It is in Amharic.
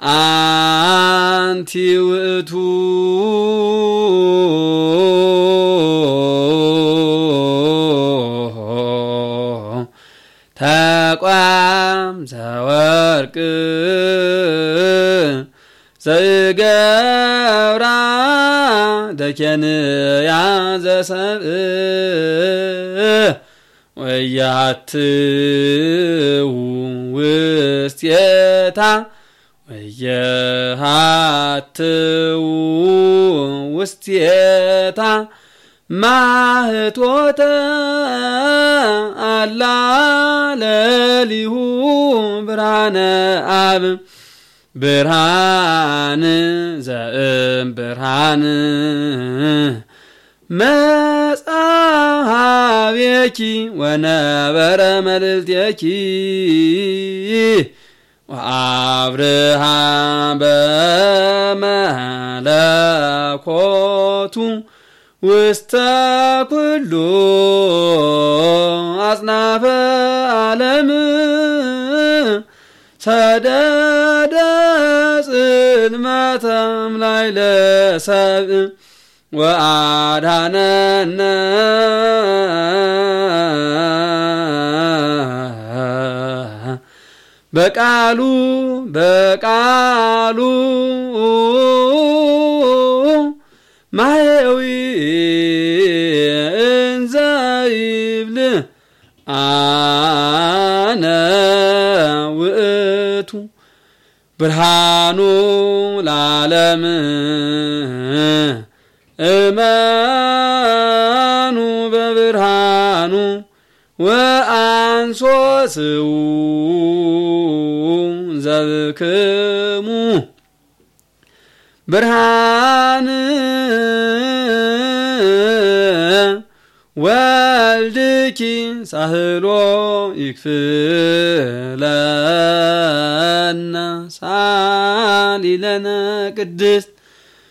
አንቲ ውእቱ ተቋም ዘወርቅ ዘይገብራ ደኬንያ ዘሰብእ ወያትው ውስቴታ ወየሃትው ውስቴታ ማህቶተ አላ ብርሃነ አብ። ብርሃን ዘእም ብርሃን መጽሐቤኪ ወነበረ መልልቴኪ ወአብርሃ በመለኮቱ ውስተ ኩሉ አጽናፈ ዓለም ሰደደ ጽልመተም ላይ ለሰብእ ወአድኀነነ በቃሉ በቃሉ ማየዊ እንዘ ይብል አነ ውእቱ ብርሃኑ ለዓለም እመኑ በብርሃኑ ወአንሶ ስው ዘብክሙ ብርሃን ወልድኪ ሳህሎ ይክፍለነ ሳሊለነ ቅድስት